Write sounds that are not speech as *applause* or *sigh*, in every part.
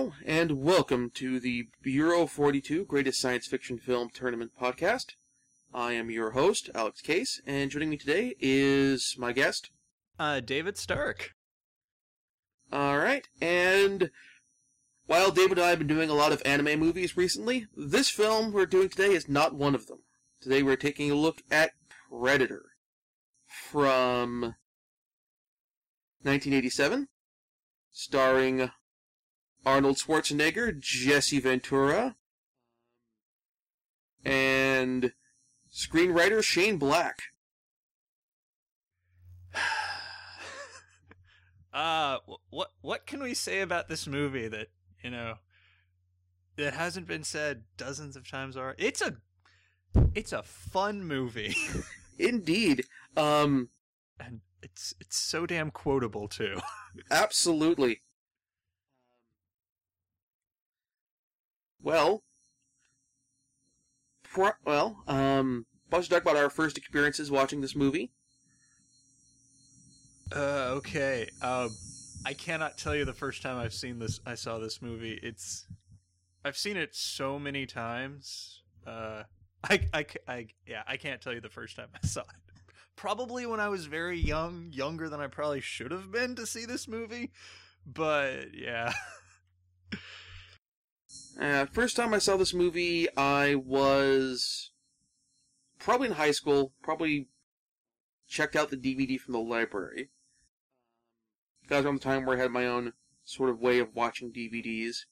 Hello, and welcome to the Bureau 42 Greatest Science Fiction Film Tournament podcast. I am your host, Alex Case, and joining me today is my guest. Uh, David Stark. Alright, and while David and I have been doing a lot of anime movies recently, this film we're doing today is not one of them. Today we're taking a look at Predator from 1987, starring Arnold Schwarzenegger, Jesse Ventura, and screenwriter Shane Black. *sighs* uh, what what can we say about this movie that you know that hasn't been said dozens of times already? It's a it's a fun movie. *laughs* Indeed. Um, and it's it's so damn quotable too. *laughs* absolutely. Well, for, well, um, let's talk about our first experiences watching this movie. Uh, okay. Um, I cannot tell you the first time I've seen this. I saw this movie. It's, I've seen it so many times. Uh, I, I, I, yeah, I can't tell you the first time I saw it. Probably when I was very young, younger than I probably should have been to see this movie. But yeah. *laughs* Uh, first time I saw this movie, I was probably in high school. Probably checked out the DVD from the library. That was around the time where I had my own sort of way of watching DVDs,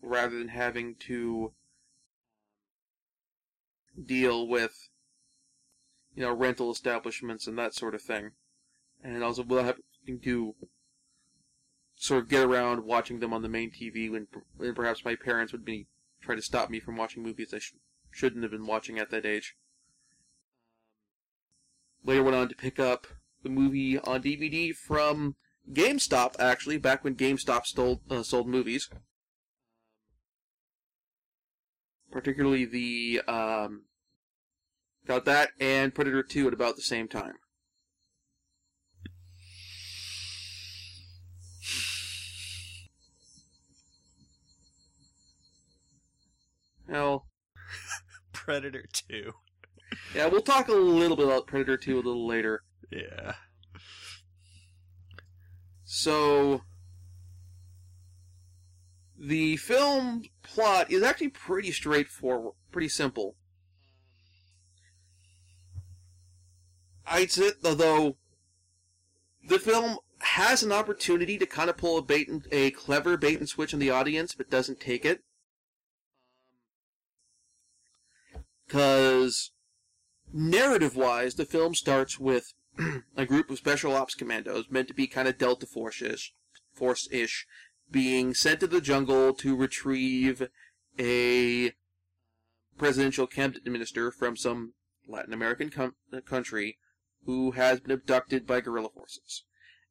rather than having to deal with, you know, rental establishments and that sort of thing. And also without having to sort of get around watching them on the main TV when, when perhaps my parents would be trying to stop me from watching movies I sh- shouldn't have been watching at that age. Later went on to pick up the movie on DVD from GameStop, actually, back when GameStop stole, uh, sold movies. Particularly the, um, got that and Predator 2 at about the same time. Well, *laughs* Predator 2. Yeah, we'll talk a little bit about Predator 2 a little later. Yeah. So, the film plot is actually pretty straightforward, pretty simple. I'd say, though, the film has an opportunity to kind of pull a bait and, a clever bait and switch on the audience, but doesn't take it. Because, narrative wise, the film starts with *clears throat* a group of special ops commandos meant to be kind of Delta Force-ish, Force-ish being sent to the jungle to retrieve a presidential cabinet minister from some Latin American com- uh, country who has been abducted by guerrilla forces.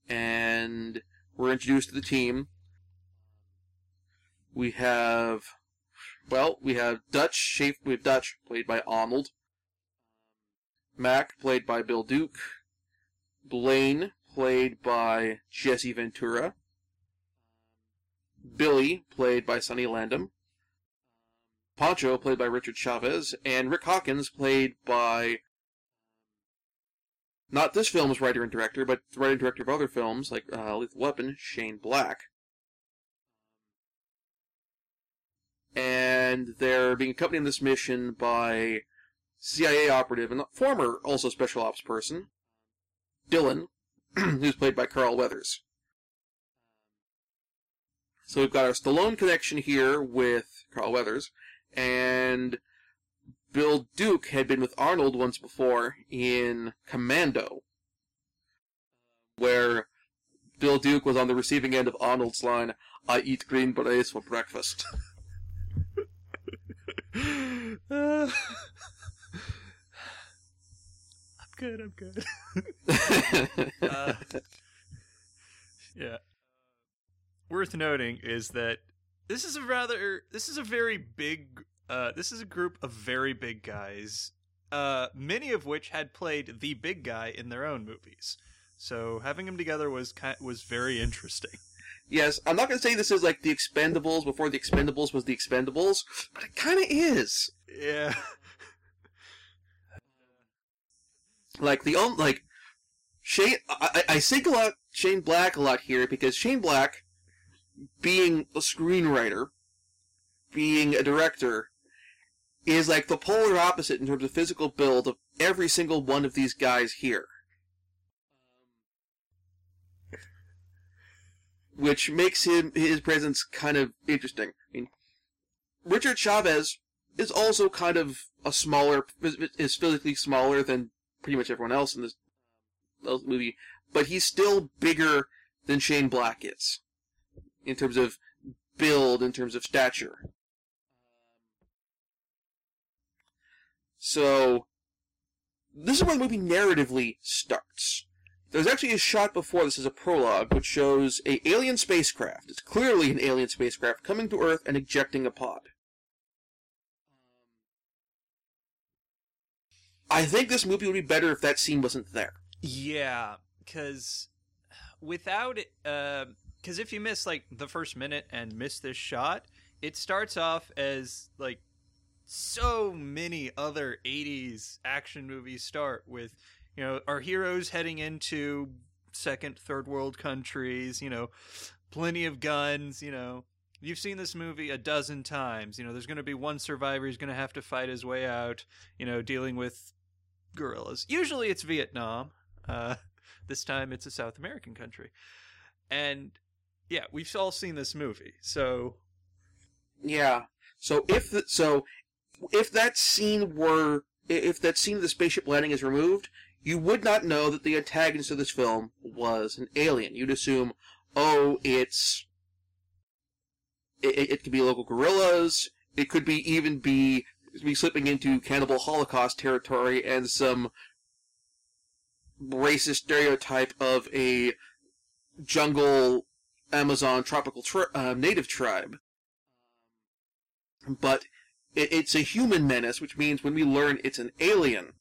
And we're introduced to the team. We have well, we have Dutch, Shafe, we have Dutch, played by Arnold. Mac, played by Bill Duke. Blaine, played by Jesse Ventura. Billy, played by Sonny Landham. Pancho, played by Richard Chaves. And Rick Hawkins, played by not this film's writer and director, but the writer and director of other films like uh, Lethal Weapon, Shane Black. And they're being accompanied in this mission by CIA operative and former also special ops person, Dylan, *clears throat* who's played by Carl Weathers. So we've got our Stallone connection here with Carl Weathers, and Bill Duke had been with Arnold once before in Commando, where Bill Duke was on the receiving end of Arnold's line, I eat green berets for breakfast. *laughs* uh, I'm good. I'm good. *laughs* uh, yeah. Worth noting is that this is a rather this is a very big uh, this is a group of very big guys, uh, many of which had played the big guy in their own movies. So having them together was kind was very interesting. Yes, I'm not going to say this is like the Expendables before the Expendables was the Expendables, but it kind of is. Yeah. *laughs* Like the only like Shane, I, I single out Shane Black a lot here because Shane Black, being a screenwriter, being a director, is like the polar opposite in terms of physical build of every single one of these guys here. Which makes him his presence kind of interesting. I mean, Richard Chaves is also kind of a smaller, is physically smaller than pretty much everyone else in this uh, movie, but he's still bigger than Shane Black is in terms of build, in terms of stature. So, this is where the movie narratively starts. There's actually a shot before this as a prologue, which shows a alien spacecraft. It's clearly an alien spacecraft coming to Earth and ejecting a pod. I think this movie would be better if that scene wasn't there. Yeah, because without it, because uh, if you miss like the first minute and miss this shot, it starts off as like so many other 80s action movies start with you know our heroes heading into second third world countries you know plenty of guns you know. You've seen this movie a dozen times. You know there's going to be one survivor who's going to have to fight his way out you know dealing with guerrillas. Usually it's vietnam. Uh, *laughs* this time it's a south american country. And yeah we've all seen this movie. So yeah. So if the, so if that scene were if that scene of the spaceship landing is removed, you would not know that the antagonist of this film was an alien. You'd assume, oh, it's it, it could be local guerrillas. It could be even be be slipping into cannibal Holocaust territory and some racist stereotype of a jungle Amazon tropical tri- uh, native tribe. But it, it's a human menace, which means when we learn it's an alien,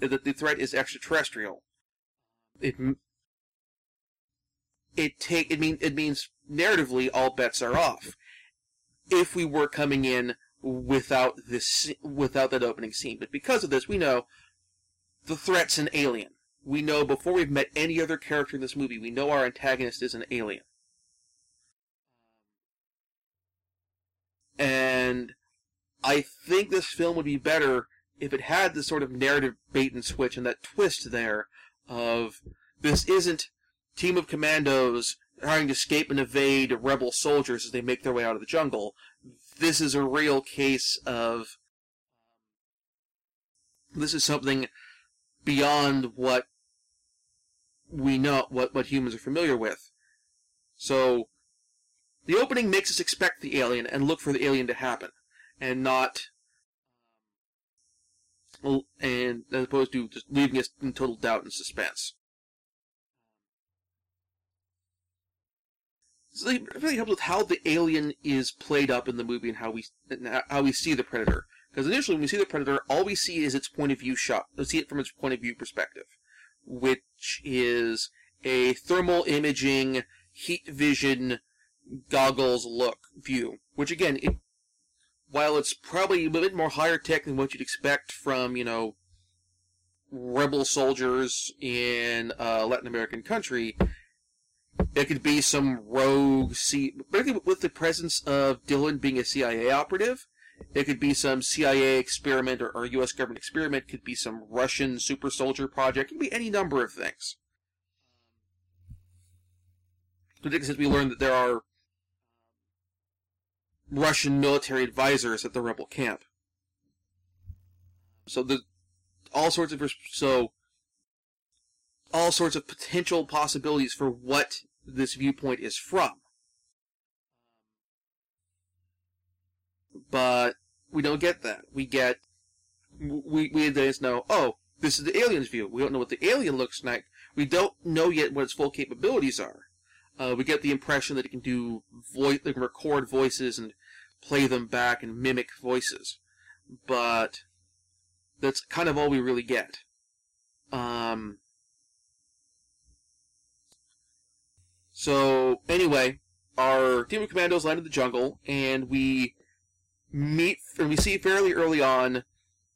that the threat is extraterrestrial. It it take it mean it means narratively all bets are off. If we were coming in without this without that opening scene, but because of this, we know the threat's an alien. We know before we've met any other character in this movie, we know our antagonist is an alien. And I think this film would be better if it had this sort of narrative bait and switch and that twist there of this isn't team of commandos trying to escape and evade rebel soldiers as they make their way out of the jungle. This is a real case of this is something beyond what we know what, what humans are familiar with. So the opening makes us expect the alien and look for the alien to happen and not and as opposed to just leaving us in total doubt and suspense. So it really helps with how the alien is played up in the movie and how we how we see the predator. Because initially, when we see the predator, all we see is its point of view shot. We see it from its point of view perspective, which is a thermal imaging, heat vision goggles look view. Which again, it while it's probably a bit more higher tech than what you'd expect from, you know, rebel soldiers in a Latin American country, it could be some rogue C. But with the presence of Dylan being a CIA operative, it could be some CIA experiment or, or U.S. government experiment. Could be some Russian super soldier project. It could be any number of things. Since we learned that there are Russian military advisors at the rebel camp. So the all sorts of so all sorts of potential possibilities for what this viewpoint is from. But we don't get that. We get we we just know, oh, this is the alien's view. We don't know what the alien looks like. We don't know yet what its full capabilities are. Uh, we get the impression that it can do voice, it can record voices and play them back and mimic voices, but that's kind of all we really get. Um, so anyway, our team of commandos land in the jungle, and we meet, and we see fairly early on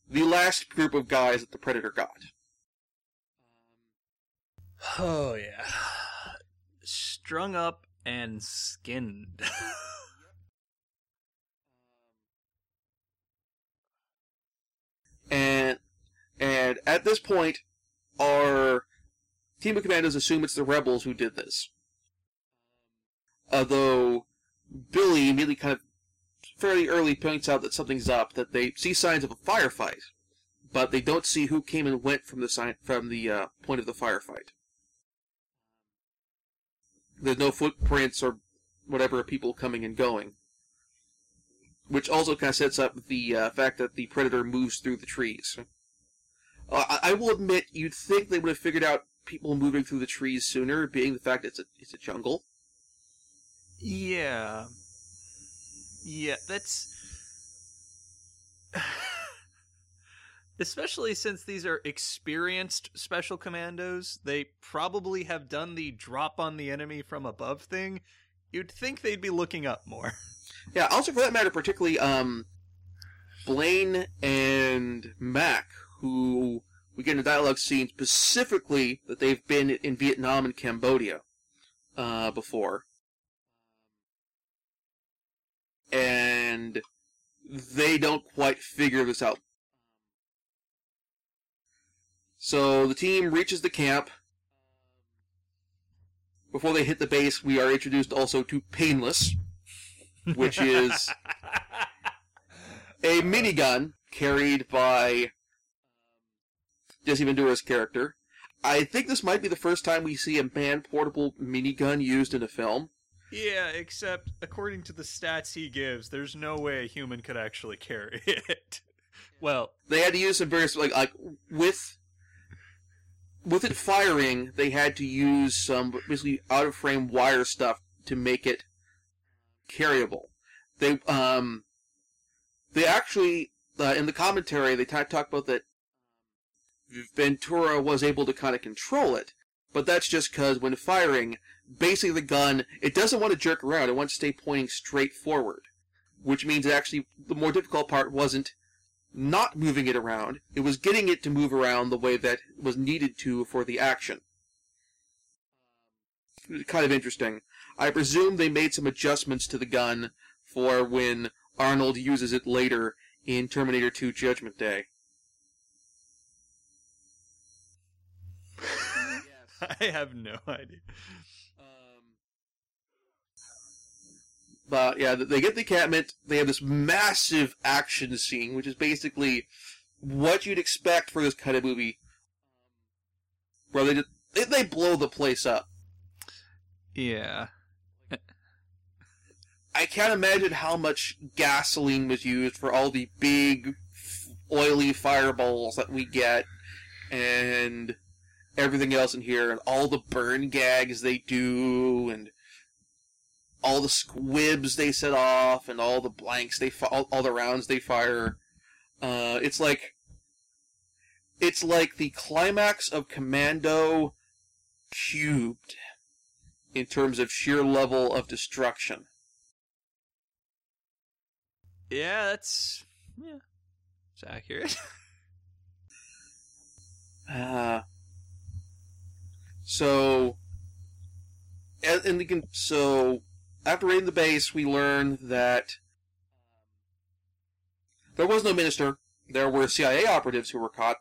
the last group of guys that the Predator got. Oh yeah. Strung up and skinned. *laughs* and and at this point, our team of commandos assume it's the rebels who did this. Although Billy immediately kind of fairly early points out that something's up, that they see signs of a firefight, but they don't see who came and went from the sign from the uh, point of the firefight. There's no footprints or whatever of people coming and going, which also kind of sets up the uh, fact that the predator moves through the trees. Uh, I, I will admit, you'd think they would have figured out people moving through the trees sooner, being the fact it's a, it's a jungle. yeah. Yeah, that's *sighs* Especially since these are experienced special commandos, they probably have done the drop on the enemy from above thing. You'd think they'd be looking up more. *laughs* Yeah, also for that matter, particularly um, Blaine and Mac, who we get in a dialogue scene specifically that they've been in Vietnam and Cambodia uh, before. And they don't quite figure this out. So the team reaches the camp. Before they hit the base, we are introduced also to Painless, which is a minigun carried by um, Jesse Ventura's character. I think this might be the first time we see a man-portable minigun used in a film. yeah, except according to the stats he gives, there's no way a human could actually carry *laughs* it. well, They had to use some various like like with with it firing, they had to use some basically out of frame wire stuff to make it carryable. They um they actually uh, in the commentary they t- talk about that Ventura was able to kind of control it, but that's just because when firing, basically the gun it doesn't want to jerk around; it wants to stay pointing straight forward, which means actually the more difficult part wasn't not moving it around; it was getting it to move around the way that was needed to for the action. Kind of interesting. I presume they made some adjustments to the gun for when Arnold uses it later in Terminator 2 Judgment Day. *laughs* I have no idea. Um, but yeah, they get the encampment. They have this massive action scene, which is basically what you'd expect for this kind of movie, where they just, they, they blow the place up. Yeah. I can't imagine how much gasoline was used for all the big, oily fireballs that we get, and everything else in here, and all the burn gags they do, and all the squibs they set off, and all the blanks they fi- all, all the rounds they fire. Uh, it's like it's like the climax of Commando cubed in terms of sheer level of destruction. Yeah, that's yeah. It's accurate. *laughs* Uh, so, and, can, so after raiding the base, we learn that there was no minister. There were CIA operatives who were caught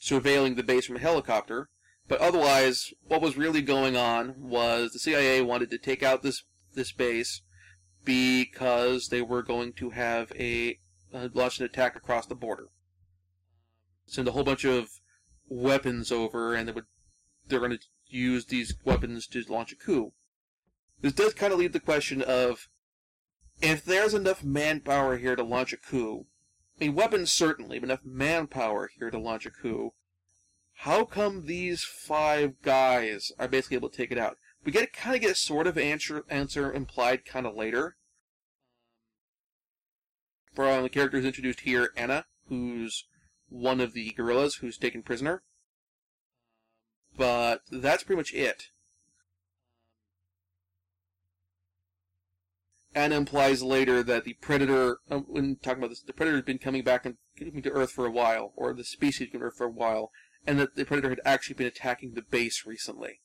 surveilling the base from a helicopter. But otherwise, what was really going on was the CIA wanted to take out this this base because they were going to have a launch an attack across the border send a whole bunch of weapons over, and they would they're going to use these weapons to launch a coup. This does kind of leave the question of if there's enough manpower here to launch a coup. I mean, weapons certainly, but enough manpower here to launch a coup. How come these five guys are basically able to take it out? We get kind of get a sort of answer answer implied kind of later. From the characters introduced here, Anna, who's one of the guerrillas who's taken prisoner. But that's pretty much it. Anna implies later that the predator, uh, when talking about this, the predator had been coming back and coming to Earth for a while, or the species coming to Earth for a while, and that the predator had actually been attacking the base recently.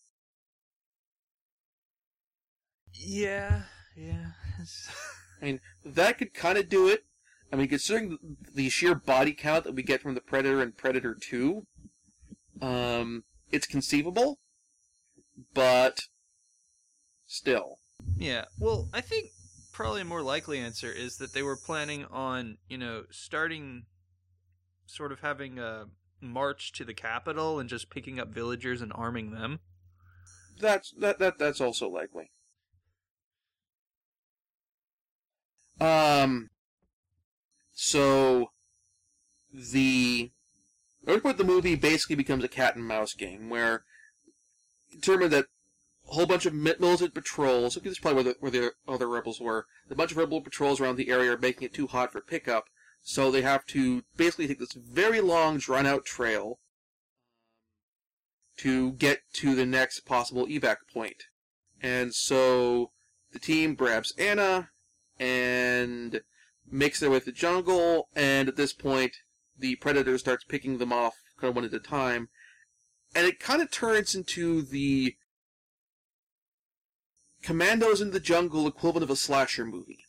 Yeah, yeah. *laughs* I mean, that could kind of do it. I mean, considering the sheer body count that we get from the Predator and Predator 2, um, it's conceivable, but still. Yeah. Well, I think probably a more likely answer is that they were planning on, you know, starting sort of having a march to the capital and just picking up villagers and arming them. That's that that that's also likely. Um so the one point the movie basically becomes a cat and mouse game where determined that a whole bunch of mi- militant patrols. Okay, this is probably where the, where the other rebels were. A bunch of rebel patrols around the area are making it too hot for pickup, so they have to basically take this very long, drawn-out trail to get to the next possible evac point. And so the team grabs Anna and makes their way through the jungle, and at this point, the predator starts picking them off kind of one at a time, and it kind of turns into the Commandos in the Jungle equivalent of a slasher movie.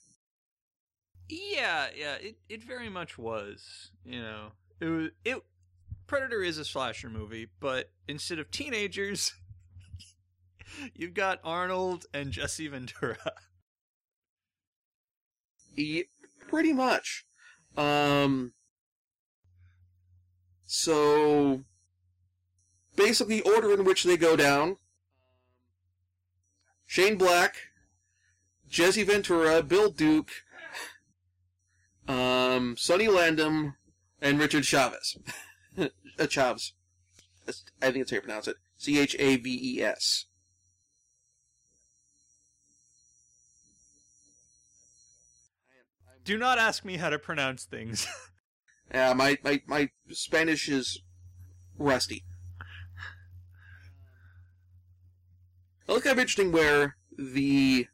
Yeah, yeah, it, it very much was. You know, it was it. Predator is a slasher movie, but instead of teenagers, *laughs* you've got Arnold and Jesse Ventura. *laughs* E- pretty much. Um, so, basically, order in which they go down Shane Black, Jesse Ventura, Bill Duke, um, Sonny Landham, and Richard Chaves. *laughs* uh, Chaves. I think that's how you pronounce it. C H A V E S. Do not ask me how to pronounce things. *laughs* Yeah, my, my, my Spanish is rusty. I look kind of interesting where the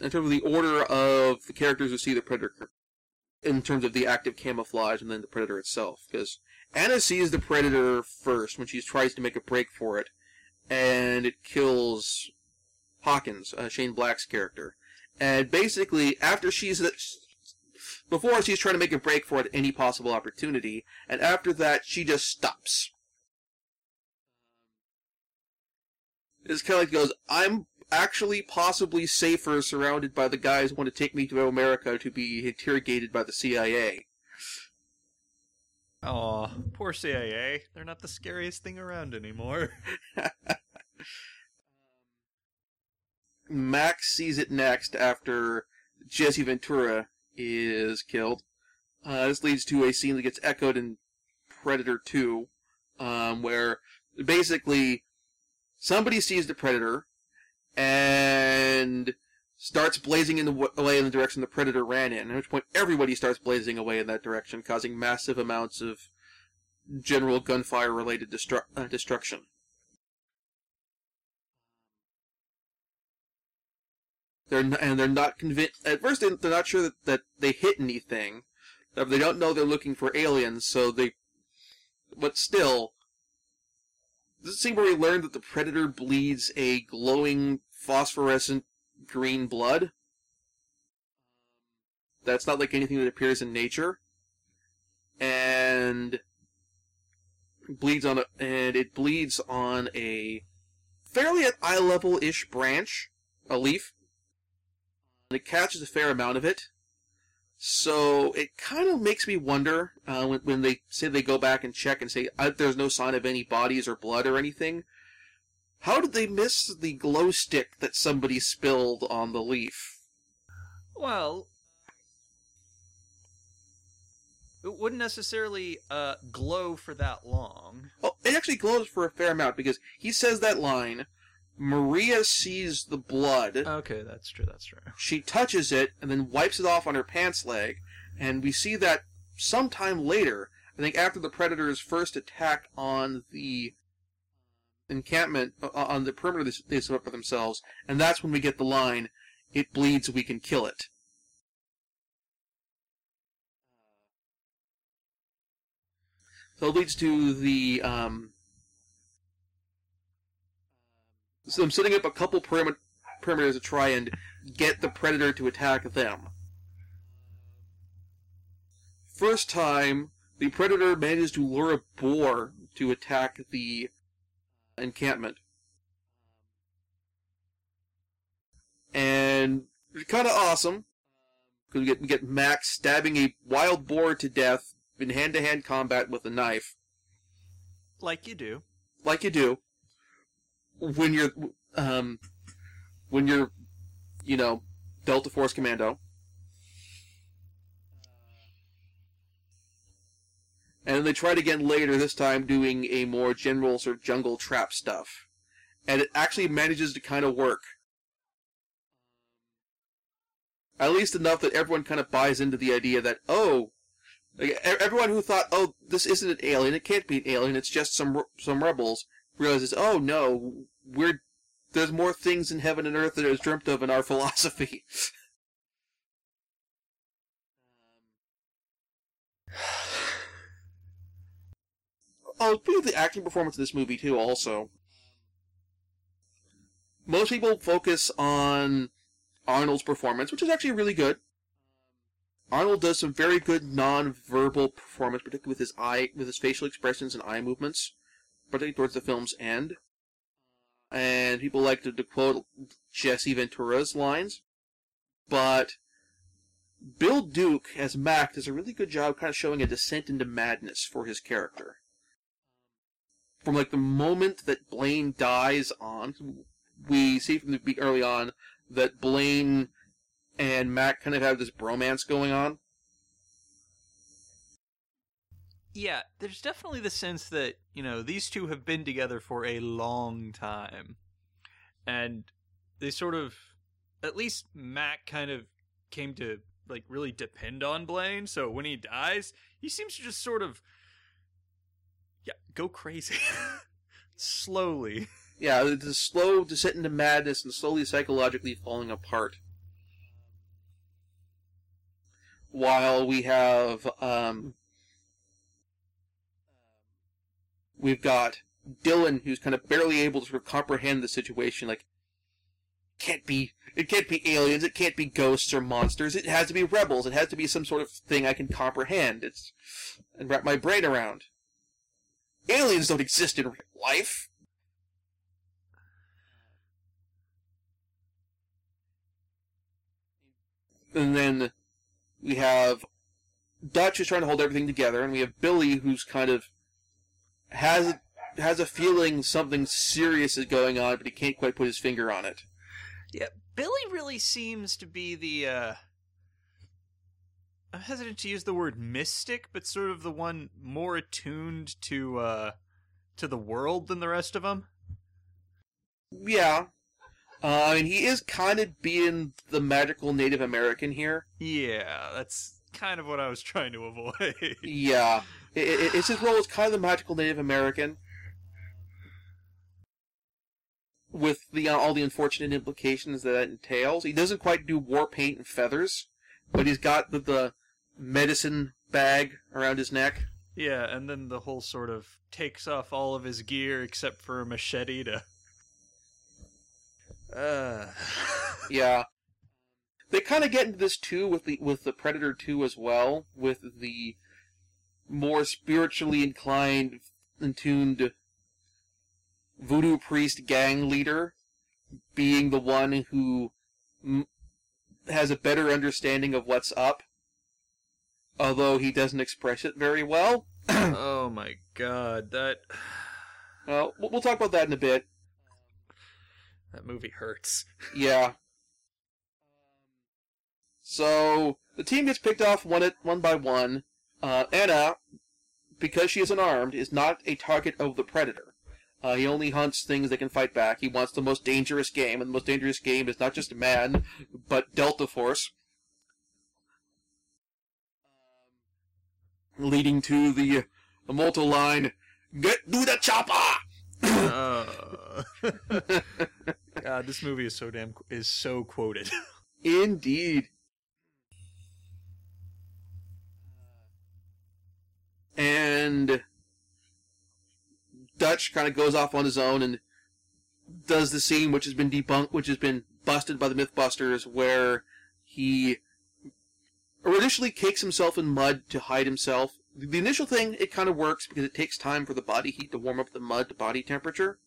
in terms of the order of the characters who see the predator in terms of the active camouflage and then the predator itself because Anna sees the predator first when she tries to make a break for it and it kills Hawkins, uh, Shane Black's character. And basically after she's before she's trying to make a break for it at any possible opportunity and after that she just stops. It's kind of like goes, I'm actually possibly safer surrounded by the guys who want to take me to America to be interrogated by the CIA. Aw, poor CIA. They're not the scariest thing around anymore. *laughs* *laughs* Mac sees it next after Jesse Ventura is killed. Uh, this leads to a scene that gets echoed in Predator 2, um, where basically somebody sees the Predator and starts blazing in the w- away in the direction the Predator ran in, at which point everybody starts blazing away in that direction, causing massive amounts of general gunfire related destru- uh, destruction. They're and they're not convinced. At first, they- they're not sure that, that they hit anything. Uh, They don't know they're looking for aliens, so they. But still, this scene where we learn that the predator bleeds a glowing phosphorescent green blood. That's not like anything that appears in nature, and bleeds on a and it bleeds on a fairly at eye level ish branch, a leaf. And it catches a fair amount of it. So it kind of makes me wonder uh, when, when they say they go back and check and say uh, there's no sign of any bodies or blood or anything. How did they miss the glow stick that somebody spilled on the leaf? Well, it wouldn't necessarily uh, glow for that long. Oh, it actually glows for a fair amount because he says that line. Maria sees the blood. Okay, that's true. That's true. She touches it and then wipes it off on her pants leg, and we see that sometime later. I think after the predator's first attack on the encampment uh, on the perimeter they, they set up for themselves, and that's when we get the line. it bleeds, we can kill it. So it leads to the um, so I'm setting up a couple perimet- perimeters to try and get the predator to attack them. First time, the predator manages to lure a boar to attack the encampment. And it's kind of awesome because we get, we get Max stabbing a wild boar to death in hand-to-hand combat with a knife, Like you do. like you do when you're um when you're you know Delta Force Commando. And they tried again later, this time doing a more general sort of jungle trap stuff. And it actually manages to kind of work. At least enough that everyone kind of buys into the idea that, oh, like, everyone who thought, oh, this isn't an alien, it can't be an alien, it's just some some rebels, realizes, oh no, we're there's more things in heaven and earth than is dreamt of in our *laughs* philosophy. *sighs* oh, speaking of the acting performance in this movie too, also. Most people focus on Arnold's performance, which is actually really good. Arnold does some very good non-verbal performance, particularly with his eye, with his facial expressions and eye movements, particularly towards the film's end. And people like to, to quote Jesse Ventura's lines, but Bill Duke as Mac does a really good job, kind of showing a descent into madness for his character. From like the moment that Blaine dies on, we see from the early on that Blaine and Mac kind of have this bromance going on. Yeah, there's definitely the sense that, you know, these two have been together for a long time. And they sort of at least Mac kind of came to like really depend on Blaine, so when he dies, he seems to just sort of yeah, go crazy. *laughs* Slowly. Yeah, a slow descent into madness and slowly psychologically falling apart. While we have, um, we've got Dylan, who's kind of barely able to sort of comprehend the situation. Like, can't be, it can't be aliens, it can't be ghosts or monsters. It has to be rebels. It has to be some sort of thing I can comprehend. It's and wrap my brain around. Aliens don't exist in real life. And then we have Dutch who's trying to hold everything together, and we have Billy who's kind of has has a feeling something serious is going on, but he can't quite put his finger on it. Yeah, Billy really seems to be the uh I'm hesitant to use the word mystic, but sort of the one more attuned to uh to the world than the rest of them. Yeah. Uh, I mean, he is kind of being the magical Native American here. Yeah, that's kind of what I was trying to avoid. Yeah. I- I- it's his role as kind of the magical Native American. With the uh, all the unfortunate implications that that entails. He doesn't quite do war paint and feathers, but he's got the, the medicine bag around his neck. yeah, and then the whole sort of takes off all of his gear except for a machete to *sighs* uh *laughs* Yeah. They kind of get into this too with the with the Predator 2 as well, with the more spiritually inclined and tuned voodoo priest gang leader being the one who m- has a better understanding of what's up, although he doesn't express it very well. *clears throat* oh my god, that Well, we'll we'll talk about that in a bit. that movie hurts. *laughs* Yeah. So the team gets picked off one at one by one. Uh, Anna, because she is unarmed, is not a target of the predator. Uh, he only hunts things that can fight back. He wants the most dangerous game, and the most dangerous game is not just man, but Delta Force. Leading to the immortal line, "Get to the chopper!" Uh, *laughs* *laughs* God, this movie is so damn is so quoted. Indeed. And Dutch kind of goes off on his own and does the scene which has been debunked, which has been busted by the Mythbusters, where he initially cakes himself in mud to hide himself. The initial thing, it kind of works because it takes time for the body heat to warm up the mud to body temperature.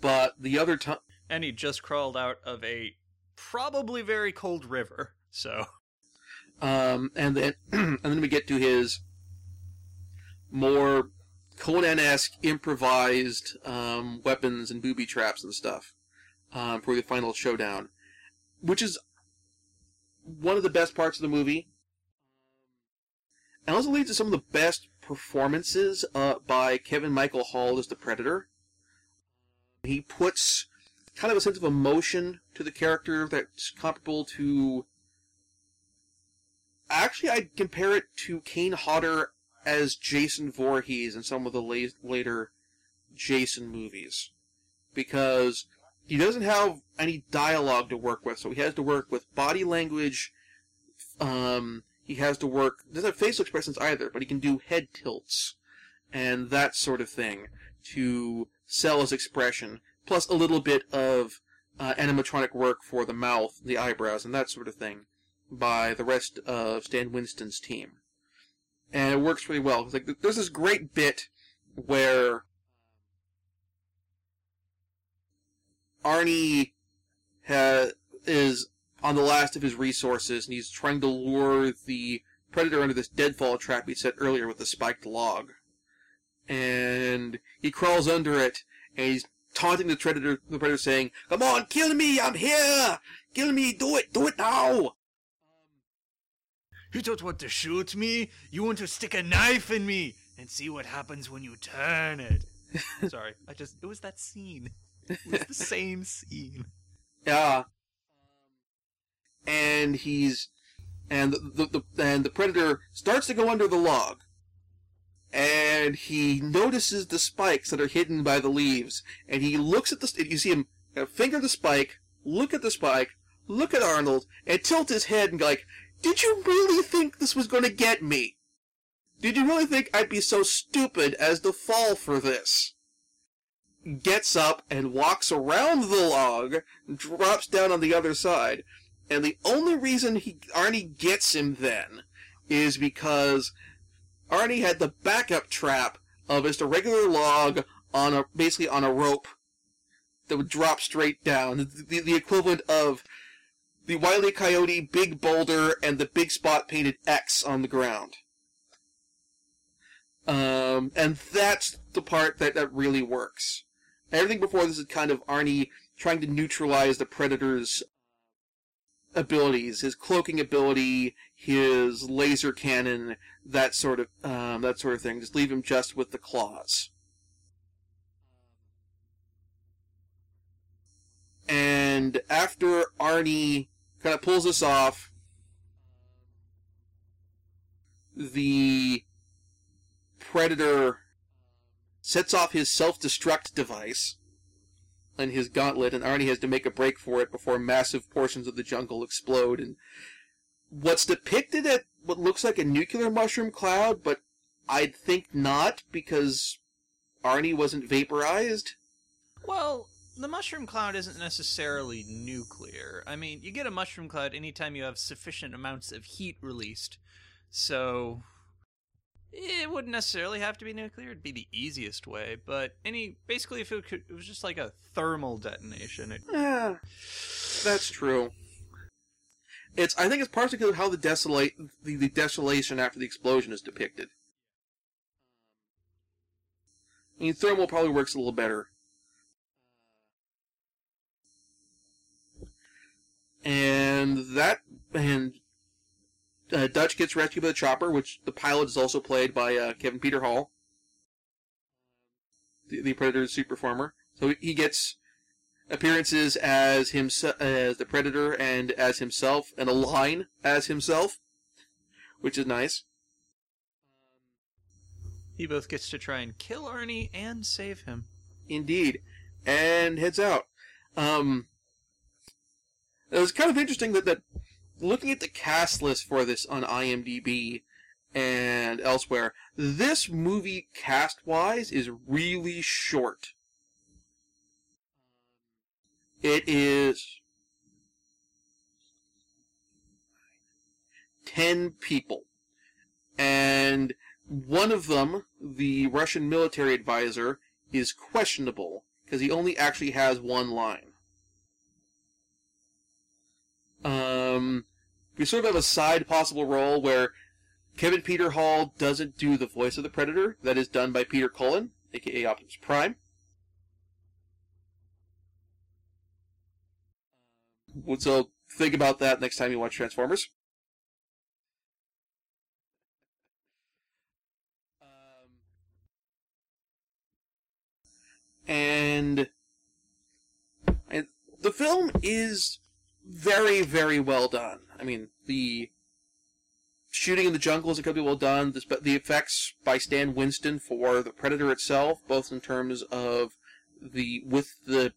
But the other time, And he just crawled out of a probably very cold river. So Um, and then *clears throat* and then we get to his more Conan-esque improvised um, weapons and booby traps and stuff um, for the final showdown, which is one of the best parts of the movie. And also leads to some of the best performances uh, by Kevin Michael Hall as the Predator. He puts kind of a sense of emotion to the character that's comparable to Actually, I'd compare it to Kane Hodder as Jason Voorhees in some of the la- later Jason movies. Because he doesn't have any dialogue to work with, so he has to work with body language. Um, he has to work, doesn't have facial expressions either, but he can do head tilts and that sort of thing to sell his expression, plus a little bit of uh, animatronic work for the mouth, the eyebrows, and that sort of thing by the rest of Stan Winston's team. And it works really well. Like, there's this great bit where um, Arnie ha- is on the last of his resources, and he's trying to lure the predator under this deadfall trap he set earlier with the spiked log. And he crawls under it, and he's taunting the predator, the predator saying, "Come on, kill me! I'm here! Kill me! Do it! Do it now!" You don't want to shoot me. You want to stick a knife in me and see what happens when you turn it. *laughs* Sorry, I just it was that scene. It was the same scene. Yeah. And he's and the, the, the and the predator starts to go under the log. And he notices the spikes that are hidden by the leaves, and he looks at the. You see him uh, finger the spike, look at the spike, look at Arnold, and tilt his head and go like, "Did you really think this was going to get me? Did you really think I'd be so stupid as to fall for this?" Gets up and walks around the log, drops down on the other side, and the only reason he Arnie gets him then is because Arnie had the backup trap of just a regular log on a basically on a rope that would drop straight down, the, the equivalent of the Wile E. Coyote big boulder and the big spot painted X on the ground. Um, and that's the part that, that really works. Everything before this is kind of Arnie trying to neutralize the Predator's abilities, his cloaking ability, his laser cannon, that sort of um, that sort of thing. Just leave him just with the claws. And after Arnie kind of pulls this off, the Predator sets off his self-destruct device and his gauntlet, and Arnie has to make a break for it before massive portions of the jungle explode. And what's depicted at what looks like a nuclear mushroom cloud, but I'd think not because Arnie wasn't vaporized. Well, the mushroom cloud isn't necessarily nuclear. I mean, you get a mushroom cloud anytime you have sufficient amounts of heat released. So it wouldn't necessarily have to be nuclear. It'd be the easiest way. But any basically, if it, could, it was just like a thermal detonation, it, Yeah, *sighs* that's true. It's I think it's partially how the desolate the, the desolation after the explosion is depicted. I mean, thermal probably works a little better. And that and uh, Dutch gets rescued by the chopper, which the pilot is also played by uh, Kevin Peter Hall, the, the Predator's super performer. So he gets appearances as himself as the Predator and as himself, and a line as himself, which is nice. he both gets to try and kill Arnie and save him. Indeed, and heads out. Um, It was kind of interesting that, that looking at the cast list for this on IMDb and elsewhere, this movie cast wise is really short. It is 10 people. And one of them, the Russian military advisor, is questionable because he only actually has one line. Um, we sort of have a side possible role where Kevin Peter Hall doesn't do the voice of the Predator. That is done by Peter Cullen, aka Optimus Prime. So think about that next time you watch Transformers. Um, and, and the film is very, very well done. I mean, the shooting in the jungle is incredibly well done. The, the effects by Stan Winston for the Predator itself, both in terms of the with the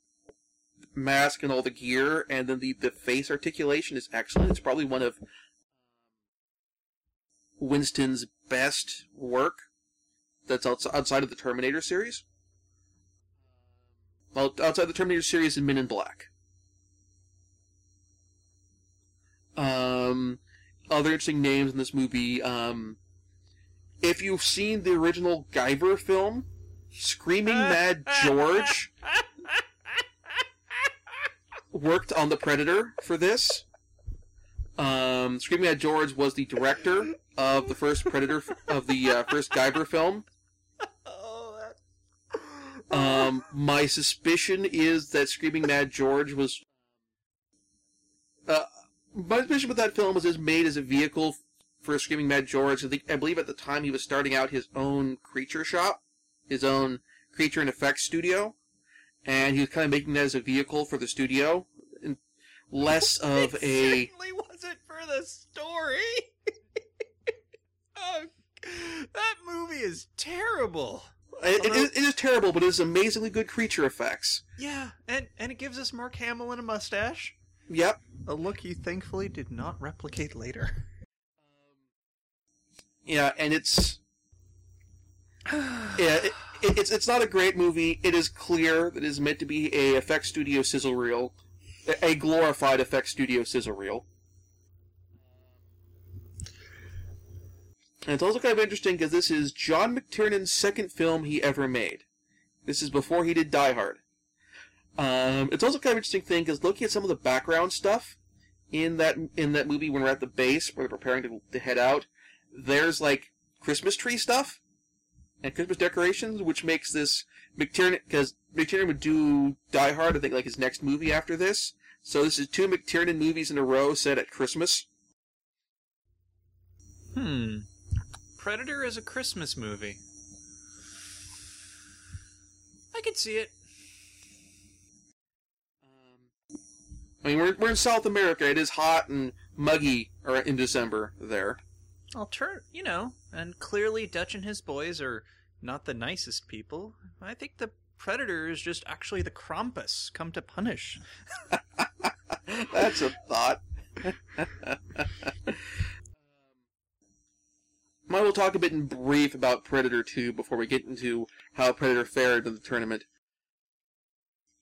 mask and all the gear, and then the, the face articulation is excellent. It's probably one of um, Winston's best work that's outside of the Terminator series. Well, outside the Terminator series and Men in Black. Um, other interesting names in this movie. Um, if you've seen the original Guyver film, Screaming *laughs* Mad George worked on the Predator for this. Um, Screaming Mad George was the director of the first Predator of the uh, first Guyver film. Um, my suspicion is that Screaming Mad George was. Uh, my suspicion with that film was was made as a vehicle for Screaming Mad George. I, think, I believe at the time he was starting out his own creature shop, his own creature and effects studio, and he was kind of making that as a vehicle for the studio, and less *laughs* of it a. certainly wasn't for the story. *laughs* oh, that movie is terrible. It, it, uh-huh. is, it is terrible, but it is amazingly good creature effects. Yeah, and and it gives us Mark Hamill and a mustache. Yep. A look he thankfully did not replicate later. Um, yeah, and it's *sighs* yeah, it, it, it's it's not a great movie. It is clear that it is meant to be a effect studio sizzle reel, a- a glorified effect studio sizzle reel. And it's also kind of interesting because this is John McTiernan's second film he ever made. This is before he did Die Hard. Um, it's also kind of interesting thing because looking at some of the background stuff in that in that movie when we're at the base where they're preparing to, to head out, there's like Christmas tree stuff and Christmas decorations, which makes this McTiernan because McTiernan would do Die Hard, I think, like his next movie after this. So this is two McTiernan movies in a row set at Christmas. Hmm. Predator is a Christmas movie. I could see it. I mean, we're we're in South America. It is hot and muggy uh, in December there. I'll turn, you know, and clearly Dutch and his boys are not the nicest people. I think the Predator is just actually the Krampus come to punish. *laughs* That's a thought. *laughs* I will talk a bit in brief about Predator 2 before we get into how Predator fared in the tournament.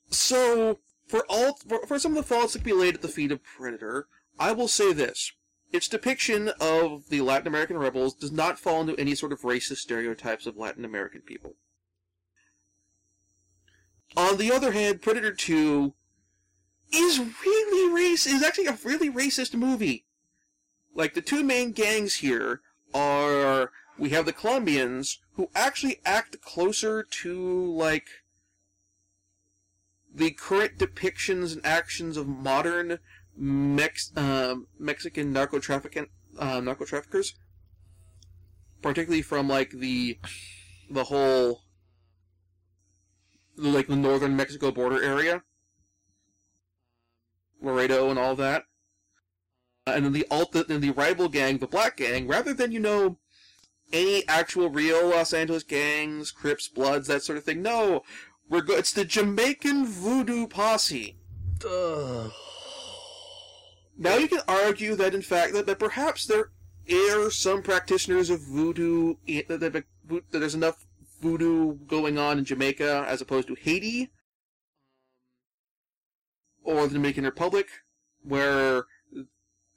So, for all for, for some of the faults that can be laid at the feet of Predator, I will say this. Its depiction of the Latin American rebels does not fall into any sort of racist stereotypes of Latin American people. On the other hand, Predator 2 is really racist. is actually a really racist movie. Like the two main gangs here are we have the Colombians who actually act closer to like the current depictions and actions of modern Mex- uh, Mexican narco trafficking uh, narco traffickers, particularly from like the the whole like the northern Mexico border area, Laredo and all that. Uh, and then the alt and the rival gang, the Black Gang, rather than you know any actual real Los Angeles gangs, Crips, Bloods, that sort of thing. No, we're go- It's the Jamaican Voodoo Posse. Ugh. Now you can argue that in fact that, that perhaps there are some practitioners of voodoo that, that, that there's enough voodoo going on in Jamaica as opposed to Haiti um, or the Dominican Republic, where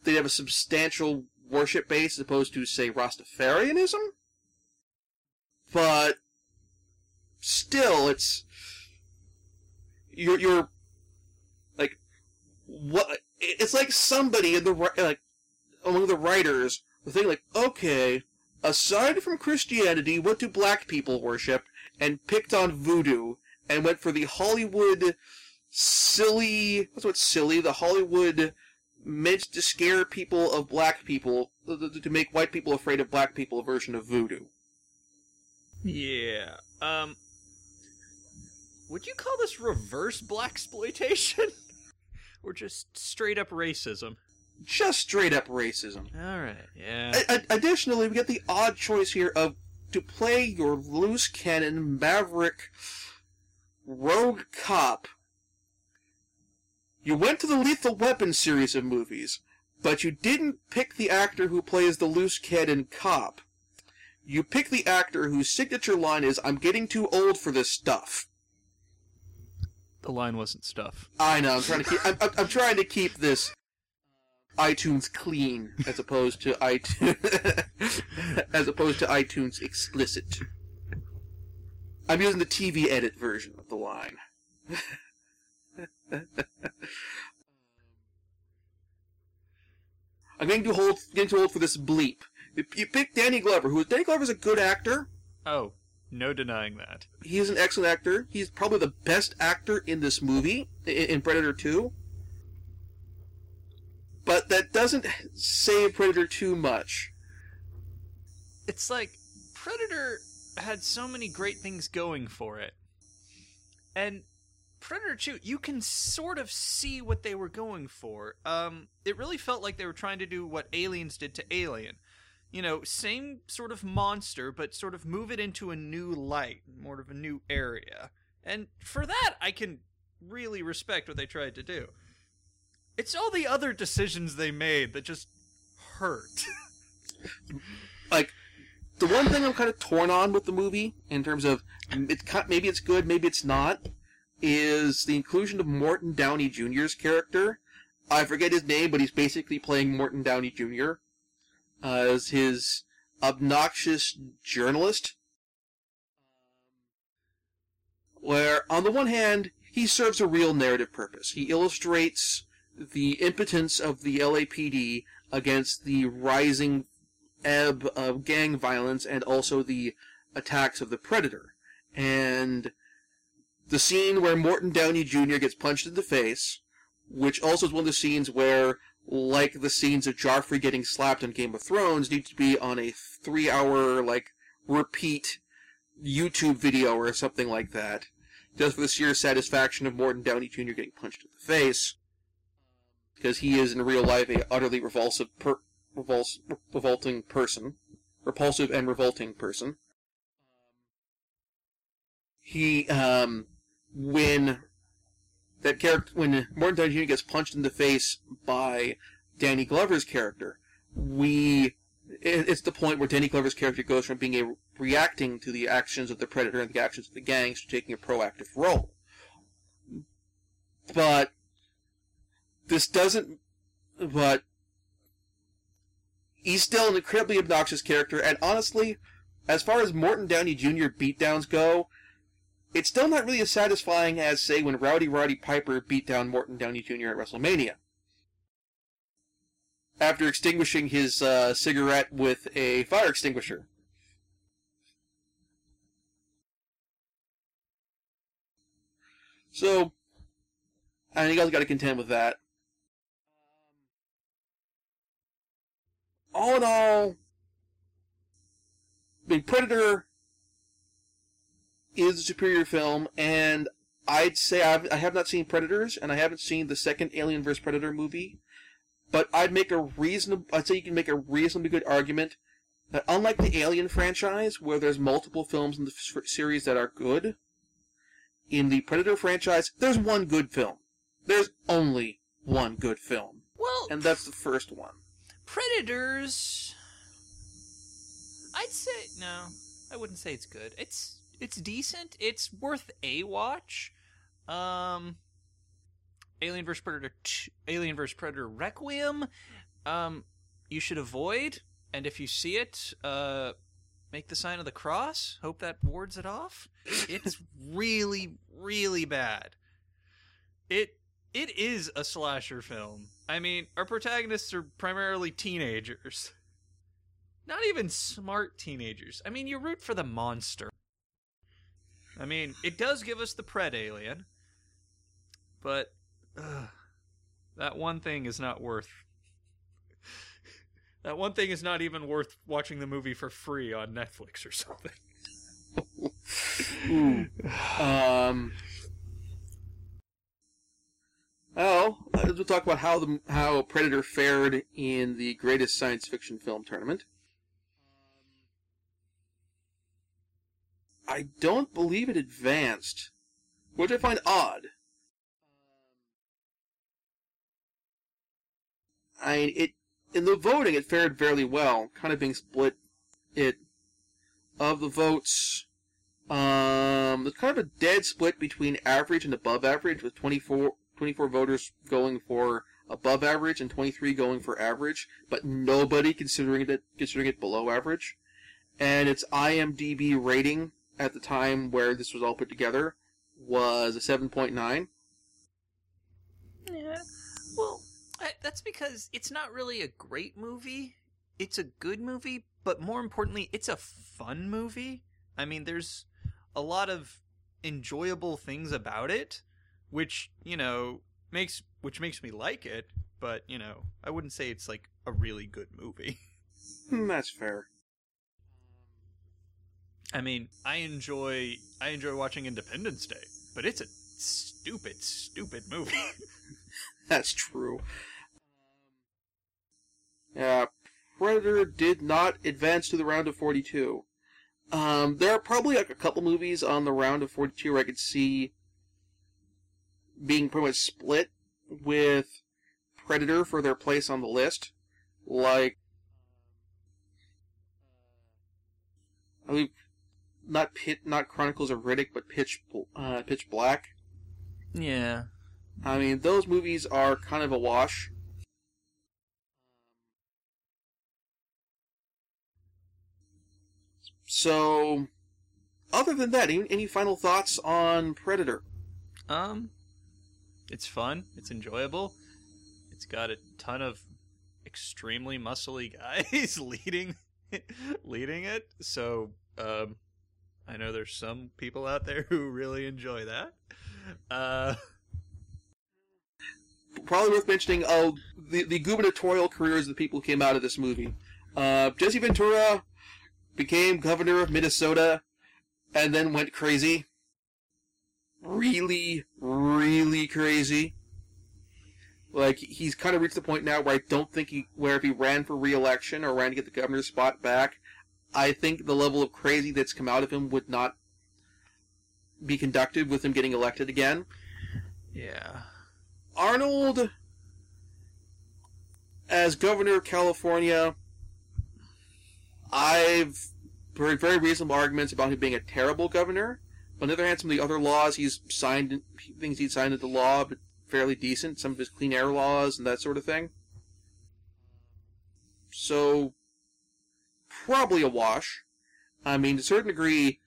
they have a substantial worship base as opposed to, say, Rastafarianism. But still, it's you're you're like what? It's like somebody in the like among the writers the thing like okay, aside from Christianity, what do black people worship? And picked on voodoo and went for the Hollywood silly. What's what's silly? The Hollywood meant to scare people of black people to make white people afraid of black people version of voodoo. Yeah. Um. Would you call this reverse black exploitation, *laughs* or just straight up racism? Just straight up racism. All right. Yeah. A- additionally, we get the odd choice here of to play your loose cannon maverick rogue cop. You went to the Lethal Weapon series of movies, but you didn't pick the actor who plays the loose cannon cop. You pick the actor whose signature line is, I'm getting too old for this stuff. The line wasn't stuff. I know, I'm trying to keep, I'm, I'm, I'm trying to keep this uh, iTunes clean as opposed to iTunes *laughs* as opposed to iTunes explicit. I'm using the TV edit version of the line. *laughs* I'm getting too old, getting too old for this bleep. You pick Danny Glover, who Danny Glover's a good actor. Oh, no denying that. He's an excellent actor. He's probably the best actor in this movie, in Predator 2. But that doesn't save Predator too much. It's like Predator had so many great things going for it. And Predator 2, you can sort of see what they were going for. Um, it really felt like they were trying to do what Aliens did to Alien. You know, same sort of monster, but sort of move it into a new light, more of a new area. And for that, I can really respect what they tried to do. It's all the other decisions they made that just hurt. *laughs* like, the one thing I'm kind of torn on with the movie, in terms of it's maybe it's good, maybe it's not, is the inclusion of Morton Downey Jr.'s character. I forget his name, but he's basically playing Morton Downey Jr. As his obnoxious journalist. Um, where, on the one hand, he serves a real narrative purpose. He illustrates the impotence of the LAPD against the rising ebb of gang violence and also the attacks of the Predator. And the scene where Morton Downey Jr. gets punched in the face, which also is one of the scenes where, like the scenes of Joffrey getting slapped on Game of Thrones, need to be on a three hour, like, repeat YouTube video or something like that. Just for the sheer satisfaction of Morton Downey Jr. getting punched in the face. Because he is in real life a utterly revulsive, per- revolting person. Repulsive and revolting person. He, um, when that character, when Morton Downey Jr. gets punched in the face by Danny Glover's character, we, it's the point where Danny Glover's character goes from being a reacting to the actions of the predator and the actions of the gangs to taking a proactive role. But this doesn't, but he's still an incredibly obnoxious character, and honestly, as far as Morton Downey Jr. beatdowns go, it's still not really as satisfying as, say, when Rowdy Roddy Piper beat down Morton Downey Jr. at WrestleMania. After extinguishing his uh, cigarette with a fire extinguisher. So, I you guys got to contend with that. all in all, I mean, Predator is a superior film, and I'd say I've, I have not seen Predators, and I haven't seen the second Alien vs Predator movie, but I'd make a reasonable. I'd say you can make a reasonably good argument that unlike the Alien franchise, where there's multiple films in the f- series that are good, in the Predator franchise, there's one good film. There's only one good film, Well, and that's the first one. Predators. I'd say no. I wouldn't say it's good. It's it's decent. It's worth a watch. Um, Alien vs Predator, 2, Alien vs Predator Requiem. Um, you should avoid, and if you see it, uh, make the sign of the cross. Hope that wards it off. It's *laughs* really, really bad. It it is a slasher film. I mean, our protagonists are primarily teenagers. Not even smart teenagers. I mean, you root for the monster. I mean, it does give us the pred alien, but ugh, that one thing is not worth. *laughs* that one thing is not even worth watching the movie for free on Netflix or something. *laughs* Um. Well, we'll talk about how the how Predator fared in the greatest science fiction film tournament. I don't believe it advanced, which I find odd. I mean, it in the voting it fared fairly well, kind of being split. It of the votes, um, there's kind of a dead split between average and above average, with 24, 24 voters going for above average and 23 going for average, but nobody considering it considering it below average. And its IMDb rating at the time where this was all put together was a 7.9. Yeah. Well, I, that's because it's not really a great movie. It's a good movie, but more importantly, it's a fun movie. I mean, there's a lot of enjoyable things about it, which, you know, makes which makes me like it, but, you know, I wouldn't say it's like a really good movie. *laughs* Hmm, That's fair. I mean, I enjoy I enjoy watching Independence Day, but it's a stupid, stupid movie. *laughs* That's true. Yeah, Predator did not advance to the round of 42. Um, there are probably like a couple movies on the round of 42 where I could see being pretty much split with Predator for their place on the list. Like, I believe not Pit, not Chronicles of Riddick, but Pitch, uh, Pitch Black. yeah. I mean, those movies are kind of a wash. So, other than that, any, any final thoughts on Predator? Um, it's fun. It's enjoyable. It's got a ton of extremely muscly *laughs* guys leading leading it. So, um, I know there's some people out there who really enjoy that. Uh, Probably worth mentioning oh, the, the gubernatorial careers of the people who came out of this movie. Uh, Jesse Ventura became governor of Minnesota and then went crazy. Really, really crazy. Like, he's kind of reached the point now where I don't think he, where if he ran for re-election or ran to get the governor's spot back, I think the level of crazy that's come out of him would not be conducted with him getting elected again. Yeah. Arnold, as governor of California, I've heard very reasonable arguments about him being a terrible governor. On the other hand, some of the other laws he's signed, things he's signed into law, but fairly decent. Some of his clean air laws and that sort of thing. So, probably a wash. I mean, to a certain degree,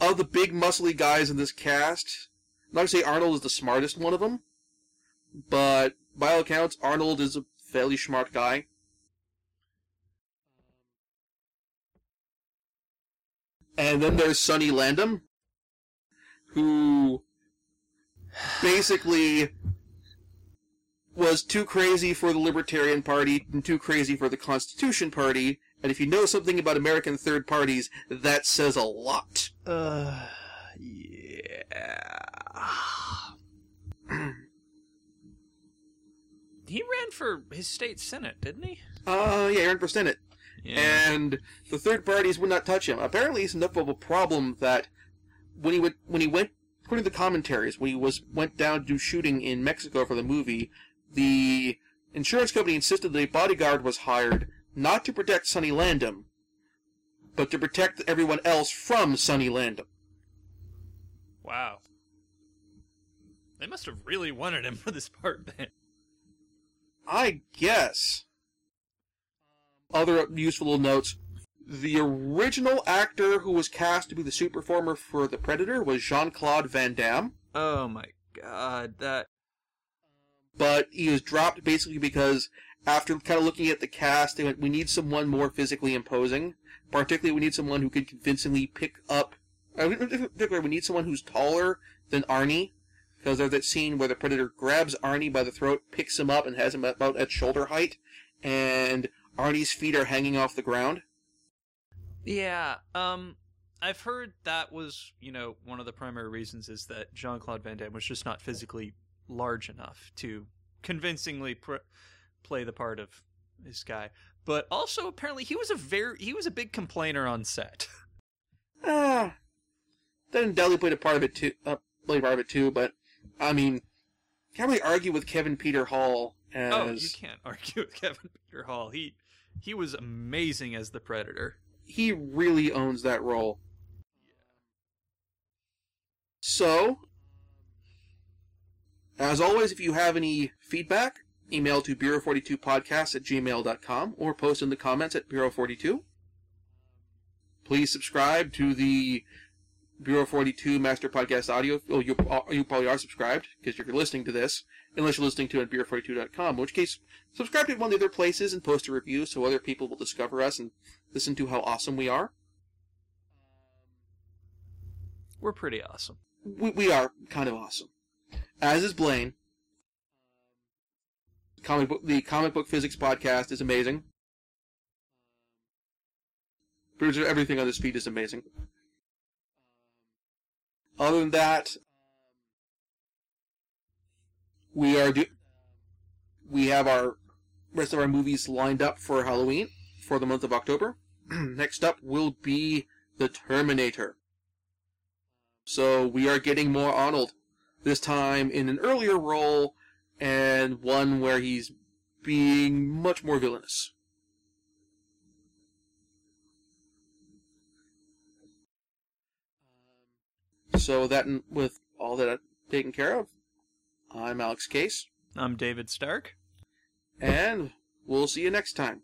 of the big muscly guys in this cast, not to say Arnold is the smartest one of them, but by all accounts, Arnold is a fairly smart guy. And then there's Sonny Landham, who basically was too crazy for the Libertarian Party and too crazy for the Constitution Party. And if you know something about American third parties, that says a lot. Uh, yeah. *clears throat* he ran for his state senate, didn't he? Uh, yeah, he ran for Senate. Yeah. and the third parties would not touch him. Apparently, he's enough of a problem that when he went, when he went, according to the commentaries, when he was went down to do shooting in Mexico for the movie, the insurance company insisted that a bodyguard was hired not to protect Sonny Landham, but to protect everyone else from Sonny Landham. Wow. They must have really wanted him *laughs* for this part then. I guess. Other useful little notes. The original actor who was cast to be the suit performer for The Predator was Jean Claude Van Damme, Oh my god, that but he was dropped basically because after kind of looking at the cast, they went, we need someone more physically imposing. Particularly, we need someone who can convincingly pick up. Particularly, we need someone who's taller than Arnie. Because there's that scene where the Predator grabs Arnie by the throat, picks him up, and has him about at shoulder height, and Arnie's feet are hanging off the ground. Yeah, um, I've heard that was, you know, one of the primary reasons is that Jean Claude Van Damme was just not physically large enough to convincingly pr- play the part of this guy. But also, apparently, he was a very he was a big complainer on set. *laughs* Ah, then Deli played a part of it too. Uh, played a part of it too, but I mean, can't really argue with Kevin Peter Hall as Oh, you can't *laughs* argue with Kevin Peter Hall. He he was amazing as the Predator. he really owns that role. So, as always, if you have any feedback, email to Bureau42podcast at gmail.com or post in the comments at Bureau42. Please subscribe to the Bureau 42 Master Podcast Audio. Oh, you, uh, you probably are subscribed because you're listening to this, unless you're listening to it at Bureau42.com, in which case, subscribe to one of the other places and post a review so other people will discover us and listen to how awesome we are. We're pretty awesome. We, we are kind of awesome. As is Blaine. Comic book, the comic book physics podcast is amazing. Much everything on this feed is amazing. Other than that, we are do we have our rest of our movies lined up for Halloween for the month of October. *clears throat* Next up will be The Terminator. So we are getting more Arnold. This time in an earlier role and one where he's being much more villainous. Um, so that with all that taken care of, I'm Alex Case, I'm David Stark. and we'll see you next time.